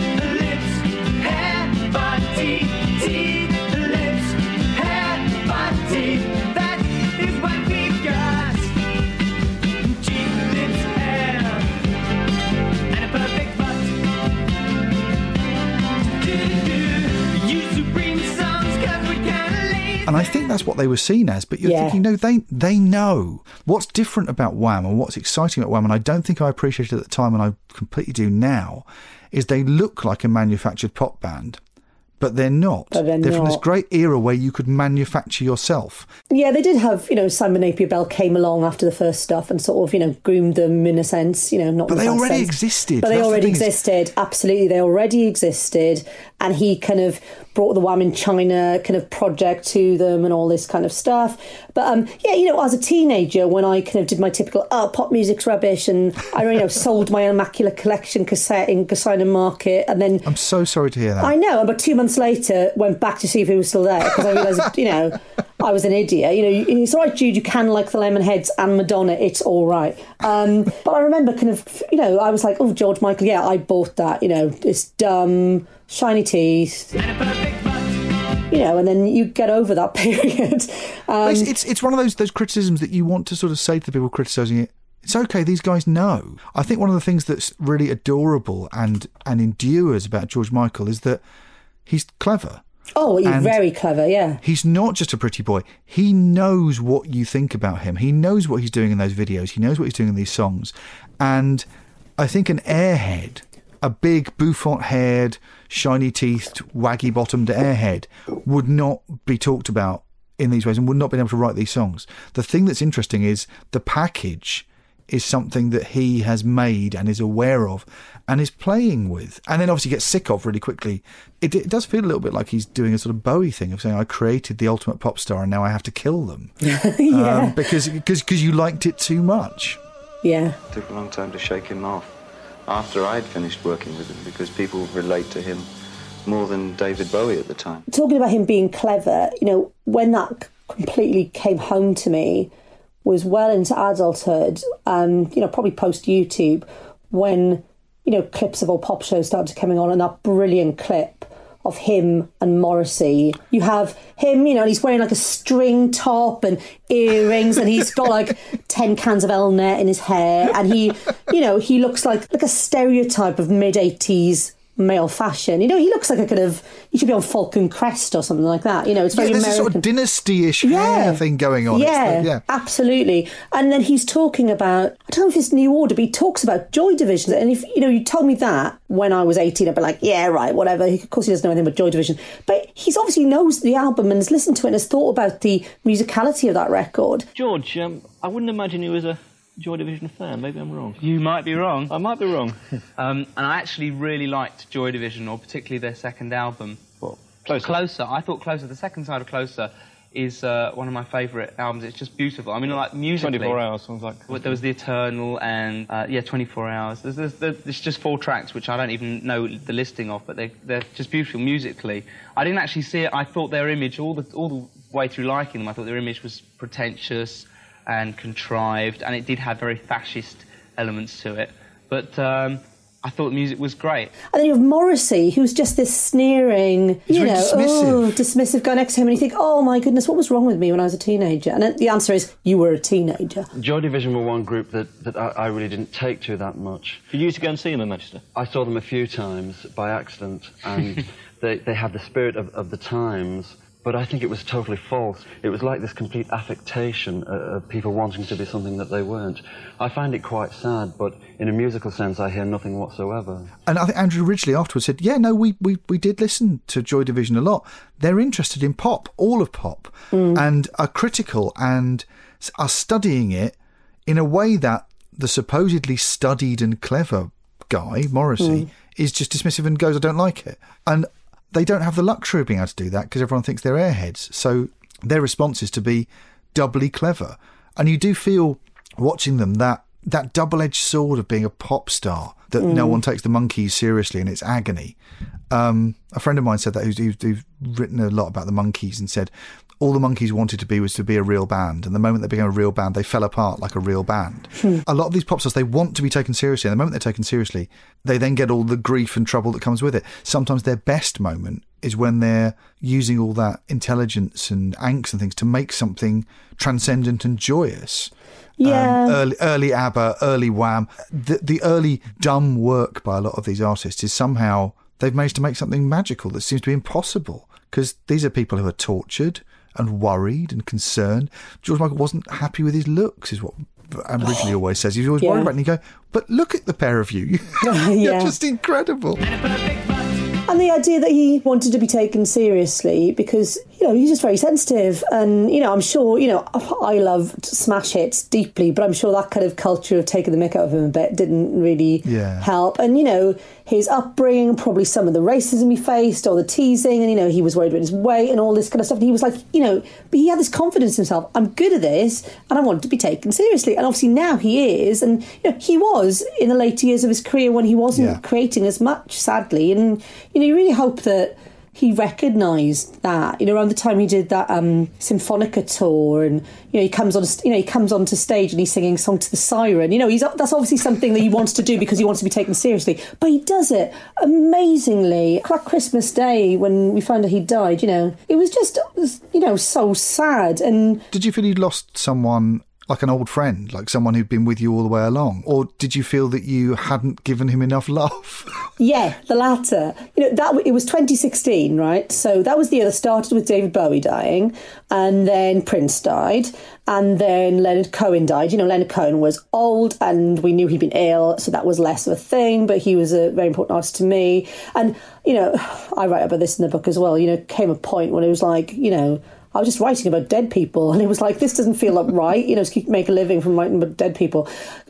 And I think that's what they were seen as. But you're Yeah. thinking, no, they they know what's different about Wham and what's exciting about Wham. And I don't think I appreciated it at the time, and I completely do now. Is they look like a manufactured pop band, but they're not. But they're from this great era where you could manufacture yourself. Yeah, they did have, you know, Simon Napier Bell came along after the first stuff and sort of, you know, groomed them in a sense, you know, not But they already sense. existed. But they That's the already is- existed. Absolutely, they already existed. And he kind of brought the Wham in China kind of project to them and all this kind of stuff. But um, yeah, you know, as a teenager, when I kind of did my typical, oh, pop music's rubbish, and I, you know, sold my Immaculate Collection cassette in Gossamer Market, and then I'm so sorry to hear that. I know, but two months later, went back to see if he was still there because I realised, you know, I was an idiot. You know, it's all right, Jude. You can like the Lemonheads and Madonna. It's all right. Um, but I remember kind of, you know, I was like, oh, George Michael. Yeah, I bought that. You know, it's dumb, shiny teeth. You know, and then you get over that period. Um, it's, it's it's one of those those criticisms that you want to sort of say to the people criticising it. It's okay. These guys know. I think one of the things that's really adorable and and endures about George Michael is that he's clever. Oh, he's and- very clever. Yeah. He's not just a pretty boy. He knows what you think about him. He knows what he's doing in those videos. He knows what he's doing in these songs. And I think an airhead, a big bouffant haired, shiny teethed, waggy bottomed airhead, would not be talked about in these ways and would not be able to write these songs. The thing that's interesting is the package is something that he has made and is aware of and is playing with and then obviously gets sick of really quickly it, it does feel a little bit like he's doing a sort of bowie thing of saying i created the ultimate pop star and now i have to kill them yeah. um, because because because you liked it too much yeah. took a long time to shake him off after I'd finished working with him because people relate to him more than David Bowie at the time. talking about him being clever, you know, when that completely came home to me was well into adulthood, um, you know, probably post YouTube, when you know clips of old pop shows started coming on, and that brilliant clip of him and Morrissey. You have him, you know, and he's wearing like a string top and earrings, and he's got like ten cans of Elnett in his hair, and he, you know, he looks like like a stereotype of mid eighties male fashion. You know, he looks like a kind of he should be on Falcon Crest or something like that. You know, it's very yeah, there's American. a sort of dynasty-ish hair thing going on. Yeah, the- yeah. absolutely. And then he's talking about I don't know if it's New Order, but he talks about Joy Division. And if you know, you told me that when I was eighteen, I'd be like, yeah, right, whatever. Of course, he doesn't know anything about Joy Division, but he's obviously knows the album and has listened to it and has thought about the musicality of that record. George, um, I wouldn't imagine you was a Joy Division fan. Maybe I'm wrong. You might be wrong. I might be wrong. um, and I actually really liked Joy Division, or particularly their second album. What? Closer? Closer. I thought Closer. The second side of Closer is uh, one of my favourite albums. It's just beautiful. I mean, like musically. 24 hours sounds like. Well, There was The Eternal and, uh, yeah, 24 Hours. There's, there's, there's just four tracks, which I don't even know the listing of, but they, they're just beautiful musically. I didn't actually see it. I thought their image, all the, all the way through liking them, I thought their image was pretentious and contrived, and it did have very fascist elements to it. But um, I thought the music was great. And then you have Morrissey, who's just this sneering, He's you know, dismissive. oh, dismissive guy next to him, and you think, oh my goodness, what was wrong with me when I was a teenager? And the answer is, you were a teenager. Joy Division were one group that, that I, I really didn't take to that much. Did you used to go and see them in Manchester? I saw them a few times by accident, and they, they had the spirit of, of the times, but I think it was totally false. It was like this complete affectation uh, of people wanting to be something that they weren't. I find it quite sad, but in a musical sense, I hear nothing whatsoever. And I think Andrew Ridgeley afterwards said, "Yeah, no, we, we, we did listen to Joy Division a lot. They're interested in pop, all of pop, and are critical and are studying it in a way that the supposedly studied and clever guy Morrissey Mm. is just dismissive and goes, I don't like it." And they don't have the luxury of being able to do that because everyone thinks they're airheads. So their response is to be doubly clever, and you do feel watching them that that double-edged sword of being a pop star that no Mm. one takes the Monkees seriously and it's agony. Um, a friend of mine said that who's, who's, who's written a lot about the Monkees and said all the Monkees wanted to be was to be a real band, and the moment they became a real band, they fell apart like a real band. a lot of these pop stars they want to be taken seriously, and the moment they're taken seriously, they then get all the grief and trouble that comes with it. Sometimes their best moment is when they're using all that intelligence and angst and things to make something transcendent and joyous. Yeah. Um, early, early ABBA, early Wham. The, the early dumb work by a lot of these artists is somehow they've managed to make something magical that seems to be impossible because these are people who are tortured and worried and concerned. George Michael wasn't happy with his looks, is what Am originally always says. He's always Yeah. worried about it. And you go, but look at the pair of you. You're Yeah. just incredible. And the idea that he wanted to be taken seriously because, you know, he's just very sensitive. And, you know, I'm sure, you know, I loved smash hits deeply, but I'm sure that kind of culture of taking the mick out of him a bit didn't really Yeah. help. And, you know, his upbringing, probably some of the racism he faced or the teasing, and, you know, he was worried about his weight and all this kind of stuff. And he was like, you know, but he had this confidence in himself. I'm good at this and I want to be taken seriously. And obviously now he is. And, you know, he was in the later years of his career when he wasn't Yeah. creating as much, sadly. And, you know, you really hope that he recognised that. You know, around the time he did that um, Symphonica tour, and you know, he comes on, you know, he comes onto stage and he's singing "Song to the Siren." You know, he's that's obviously something that he wants to do because he wants to be taken seriously. But he does it amazingly. That Christmas Day when we found out he died, you know, it was just, you know, so sad. And Did you feel you'd lost someone like an old friend, like someone who'd been with you all the way along? Or did you feel that you hadn't given him enough love? Yeah, the latter. You know that it was 2016, right? So that was the year that started with David Bowie dying, and then Prince died, and then Leonard Cohen died. You know, Leonard Cohen was old, and we knew he'd been ill, so that was less of a thing. But he was a very important artist to me, and you know, I write about this in the book as well. You know, came a point when it was like, you know. I was just writing about dead people, and it was like, this doesn't feel up right. You know, to make a living from writing about dead people.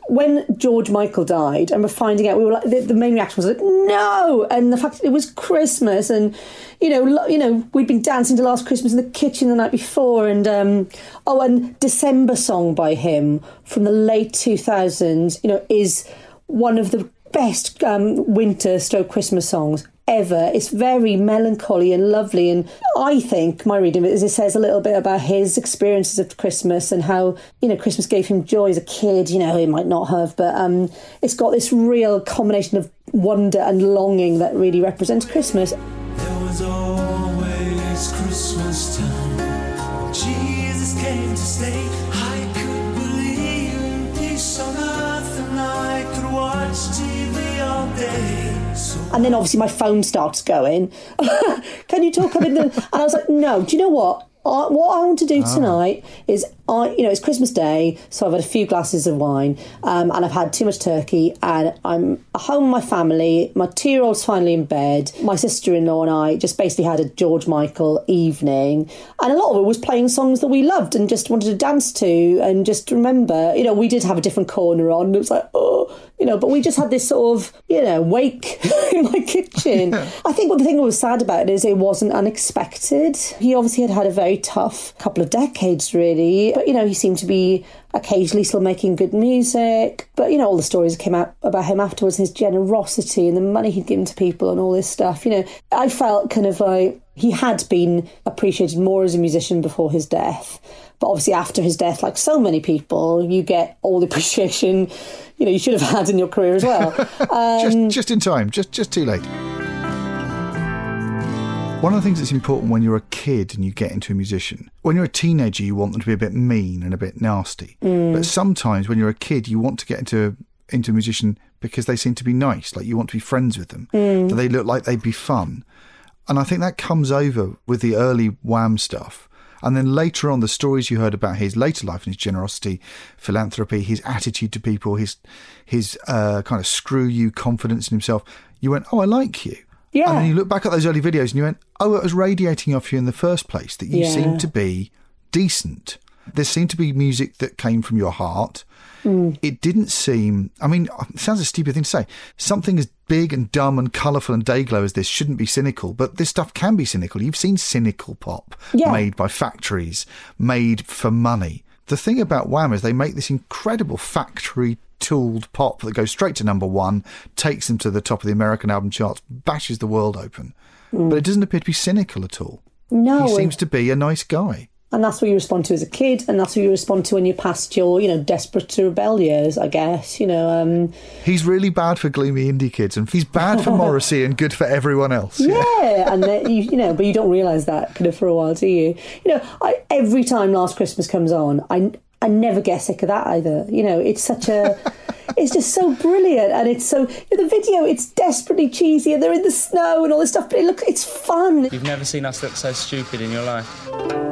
When George Michael died, and we're finding out, we were like, the, the main reaction was like, no, and the fact that it was Christmas, and you know, lo- you know, we'd been dancing to Last Christmas in the kitchen the night before, and um, oh, and December song by him from the late two thousands, you know, is one of the best um, winter stroke Christmas songs ever. It's very melancholy and lovely. And I think my reading of it is it says a little bit about his experiences of Christmas and how, you know, Christmas gave him joy as a kid. You know, he might not have, but um, it's got this real combination of wonder and longing that really represents Christmas. There was always Christmas time. Jesus came to stay. I could believe peace on earth, and I could watch TV all day. And then obviously my phone starts going. Can you talk a bit? And I was like, no. Do you know what? I, what I want to do Ah. tonight is, I, you know, it's Christmas Day, so I've had a few glasses of wine, um, and I've had too much turkey, and I'm home with my family. My two-year-old's finally in bed. My sister-in-law and I just basically had a George Michael evening, and a lot of it was playing songs that we loved and just wanted to dance to, and just remember, you know, we did have a different corner on. And it was like, oh, you know, but we just had this sort of, you know, wake in my kitchen. I think what the thing that was sad about it is it wasn't unexpected. He obviously had had a very tough couple of decades, really. But, you know, he seemed to be occasionally still making good music. But, you know, all the stories that came out about him afterwards, his generosity and the money he'd given to people and all this stuff, you know, I felt kind of like he had been appreciated more as a musician before his death. But obviously, after his death, like so many people, you get all the appreciation you know you should have had in your career as well. Um, just, just in time, just just too late. One of the things that's important when you're a kid and you get into a musician, when you're a teenager, you want them to be a bit mean and a bit nasty. Mm. But sometimes when you're a kid, you want to get into into a musician because they seem to be nice, like you want to be friends with them, Mm. that they look like they'd be fun. And I think that comes over with the early Wham stuff. And then later on, the stories you heard about his later life and his generosity, philanthropy, his attitude to people, his his uh, kind of screw you confidence in himself. You went, oh, I like you. Yeah. And then you look back at those early videos and you went, oh, it was radiating off you in the first place that you Yeah. seemed to be decent. There seemed to be music that came from your heart. Mm. It didn't seem, I mean, it sounds a stupid thing to say. Something as big and dumb and colourful and day glow as this shouldn't be cynical, but this stuff can be cynical. You've seen cynical pop Yeah. made by factories, made for money. The thing about Wham is they make this incredible factory tooled pop that goes straight to number one, takes them to the top of the American album charts, bashes the world open. Mm. But it doesn't appear to be cynical at all. no, He seems to be a nice guy. And that's what you respond to as a kid, and that's what you respond to when you're past your, you know, desperate to rebel years. I guess you know. Um, He's really bad for gloomy indie kids, and he's bad for Morrissey and good for everyone else. yeah, and then you, you know, but you don't realise that kind of for a while, do you? You know, I, every time Last Christmas comes on, I I never get sick of that either. You know, it's such a. It's just so brilliant, and it's so you know, the video. It's desperately cheesy, and they're in the snow and all this stuff. But it, look, it's fun. You've never seen us look so stupid in your life.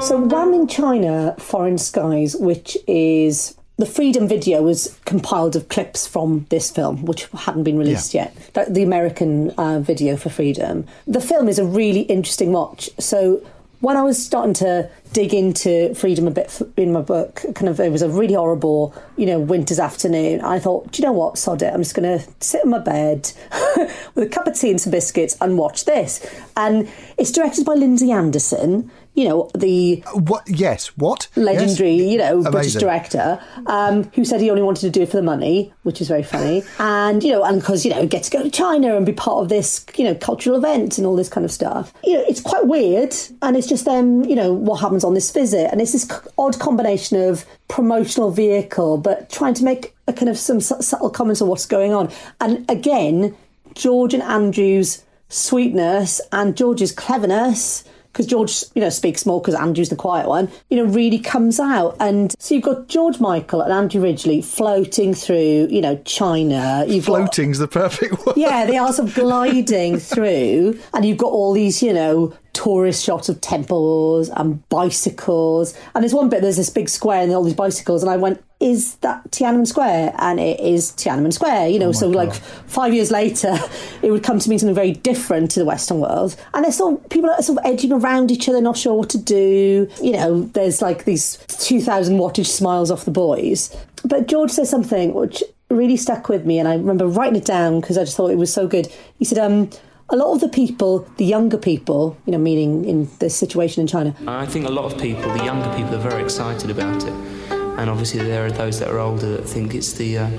So, Wham in China, Foreign Skies, which is the Freedom video, was compiled of clips from this film, which hadn't been released yet. The, the American uh, video for Freedom. The film is a really interesting watch. So, when I was starting to dig into freedom a bit in my book, kind of it was a really horrible, you know, winter's afternoon. I thought, do you know what, sod it, I'm just going to sit in my bed with a cup of tea and some biscuits and watch this. And it's directed by Lindsay Anderson, you know, the what? Yes, what legendary, Yes. you know, British director, um, who said he only wanted to do it for the money, which is very funny. And you know, and because you know, get to go to China and be part of this, you know, cultural event and all this kind of stuff. You know, it's quite weird, and it's just them, you know, what happens on this visit, and it's this odd combination of promotional vehicle, but trying to make a kind of some subtle comments on what's going on. And again, George and Andrew's sweetness and George's cleverness because George, you know, speaks more because Andrew's the quiet one, you know, really comes out. And so you've got George Michael and Andrew Ridgeley floating through, you know, China. You've got Floating's the perfect word. yeah, they are sort of gliding through, and you've got all these, you know, tourist shots of temples and bicycles. And there's one bit, there's this big square and all these bicycles, and I went, is that Tiananmen Square? And it is Tiananmen Square, you know. so, like, five years later, it would come to mean something very different to the Western world. And there's sort of, people are sort of edging around each other, not sure what to do. You know, there's like these 2,000 wattage smiles off the boys. But George says something which really stuck with me, and I remember writing it down because I just thought it was so good. He said, um, a lot of the people, the younger people, you know, meaning in this situation in China, I think a lot of people, the younger people, are very excited about it, and obviously there are those that are older that think it's the uh,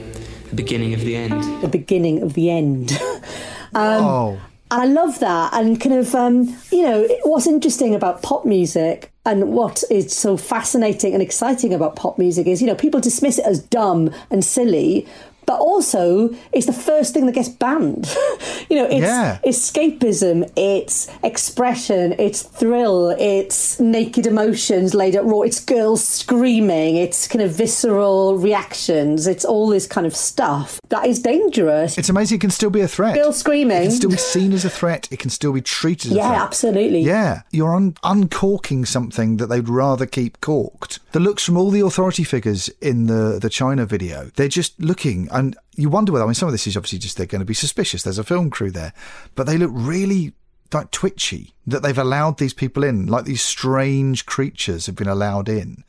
the beginning of the end. the beginning of the end. um, oh. And I love that. And kind of, um, you know, what's interesting about pop music and what is so fascinating and exciting about pop music is, you know, people dismiss it as dumb and silly. But also, it's the first thing that gets banned. you know, it's Yeah. escapism, it's expression, it's thrill, it's naked emotions laid out raw, it's girls screaming, it's kind of visceral reactions, it's all this kind of stuff that is dangerous. It's amazing it can still be a threat. Girls screaming. It can still be seen as a threat. It can still be treated as a threat. Yeah, absolutely. Yeah, you're un- uncorking something that they'd rather keep corked. The looks from all the authority figures in the, the China video, they're just looking, and you wonder whether, I mean, some of this is obviously just they're going to be suspicious. There's a film crew there, but they look really like twitchy that they've allowed these people in, like these strange creatures have been allowed in.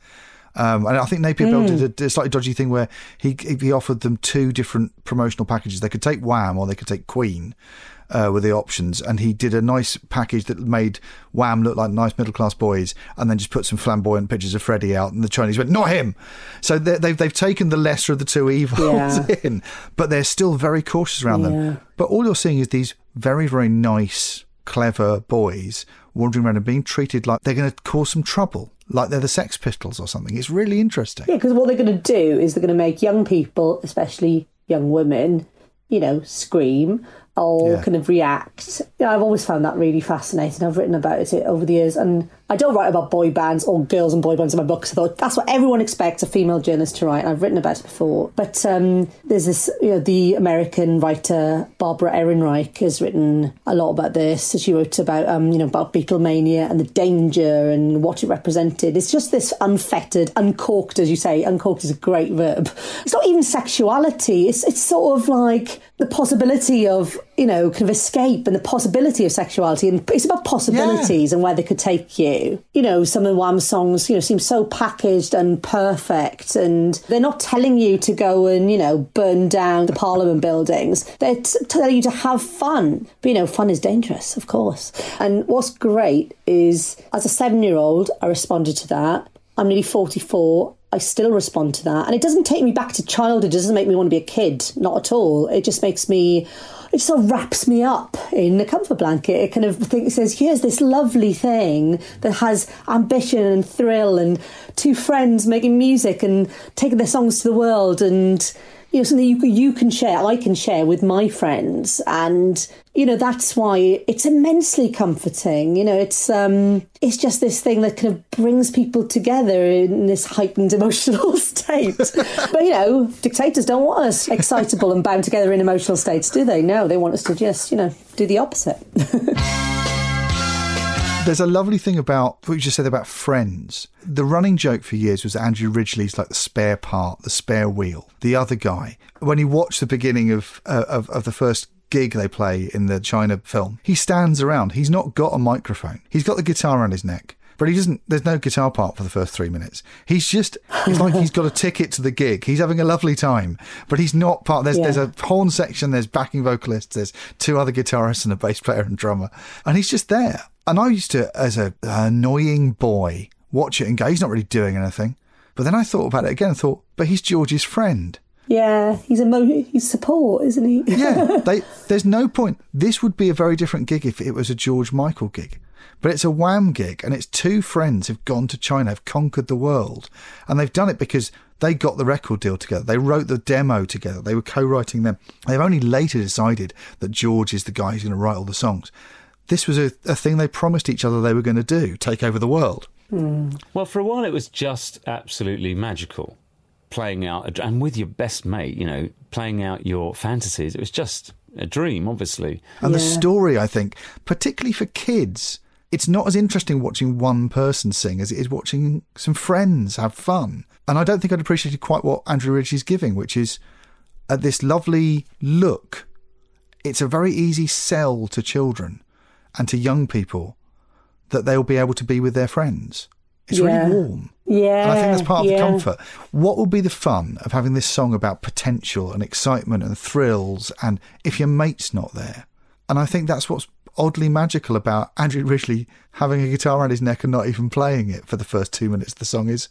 Um, and I think Napier Bell Mm. did a, a slightly dodgy thing where he he offered them two different promotional packages. They could take Wham or they could take Queen. Uh, with the options, and he did a nice package that made Wham look like nice middle class boys, and then just put some flamboyant pictures of Freddie out, and the Chinese went, "Not him." So they- they've they've taken the lesser of the two evils Yeah. in, but they're still very cautious around Yeah. them. But all you're seeing is these very very nice, clever boys wandering around and being treated like they're going to cause some trouble, like they're the Sex Pistols or something. It's really interesting. Yeah, because what they're going to do is they're going to make young people, especially young women, you know, scream or Yeah. kind of react. Yeah, I've always found that really fascinating. I've written about it over the years, and I don't write about boy bands or girls and boy bands in my books. I thought that's what everyone expects a female journalist to write. And I've written about it before, but um, there's this, you know, the American writer Barbara Ehrenreich has written a lot about this. She wrote about, um, you know, about Beatlemania and the danger and what it represented. It's just this unfettered, uncorked, as you say. Uncorked is a great verb. It's not even sexuality. It's it's sort of like the possibility of you know kind of escape and the possibility of sexuality, and it's about possibilities and where they could take you. You know, some of Wham's songs, you know, seem so packaged and perfect, and they're not telling you to go and you know burn down the Parliament buildings. They're t- telling you to have fun. But you know, fun is dangerous, of course. And what's great is, as a seven-year-old, I responded to that. I'm nearly 44. I still respond to that. And it doesn't take me back to childhood. It doesn't make me want to be a kid. Not at all. It just makes me, it sort of wraps me up in a comfort blanket. It kind of think, it says, here's this lovely thing that has ambition and thrill and two friends making music and taking their songs to the world and, you know, something you you can share, I can share with my friends. And, you know, that's why it's immensely comforting. You know, it's, um, it's just this thing that kind of brings people together in this heightened emotional state. but, you know, dictators don't want us excitable and bound together in emotional states, do they? No, they want us to just, you know, do the opposite. There's a lovely thing about what you just said about friends. The running joke for years was Andrew Ridgeley's like the spare part, the spare wheel. The other guy, when you watch the beginning of uh, of, of the first gig they play in the China film, he stands around. He's not got a microphone. He's got the guitar around his neck. But he doesn't. There's no guitar part for the first three minutes. He's just. It's like he's got a ticket to the gig. He's having a lovely time, but he's not part. There's Yeah. there's a horn section. There's backing vocalists. There's two other guitarists and a bass player and drummer, and he's just there. And I used to, as a annoying boy, watch it and go, he's not really doing anything. But then I thought about it again and thought, but he's George's friend. yeah, he's a mo- he's support, isn't he? Yeah, they, there's no point. This would be a very different gig if it was a George Michael gig. But it's a Wham gig, and it's two friends who've gone to China, have conquered the world. And they've done it because they got the record deal together. They wrote the demo together. They were co writing them. They've only later decided that George is the guy who's going to write all the songs. This was a, a thing they promised each other they were going to do take over the world. Well, for a while it was just absolutely magical. Playing out, a, and with your best mate, you know, playing out your fantasies. It was just a dream, obviously. And the story, I think, particularly for kids, it's not as interesting watching one person sing as it is watching some friends have fun. And I don't think I'd appreciated quite what Andrew Ridge is giving, which is uh, this lovely look. It's a very easy sell to children and to young people that they'll be able to be with their friends. It's Yeah. really warm. Yeah, And I think that's part of yeah. the comfort. What would be the fun of having this song about potential and excitement and thrills and if your mate's not there? And I think that's what's oddly magical about Andrew Ridgeley having a guitar around his neck and not even playing it for the first two minutes of the song is,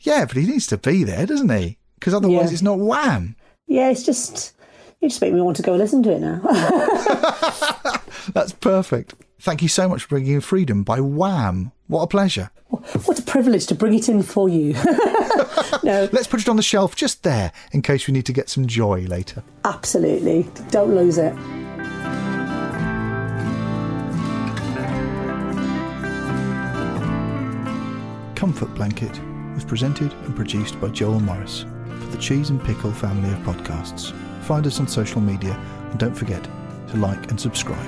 yeah, but he needs to be there, doesn't he? Because otherwise Yeah. it's not wham. Yeah, it's just you just make me want to go listen to it now. That's perfect. Thank you so much for bringing in Freedom by Wham. What a pleasure. what a privilege to bring it in for you. no, Let's put it on the shelf just there in case we need to get some joy later. absolutely. Don't lose it. Comfort Blanket was presented and produced by Joel Morris for the Cheese and Pickle family of podcasts. Find us on social media and don't forget to like and subscribe.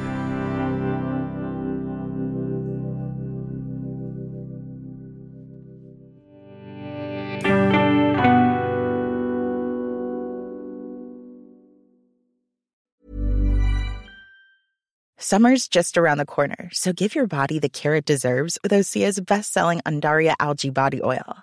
Summer's just around the corner, so give your body the care it deserves with Osea's best-selling Undaria algae body oil.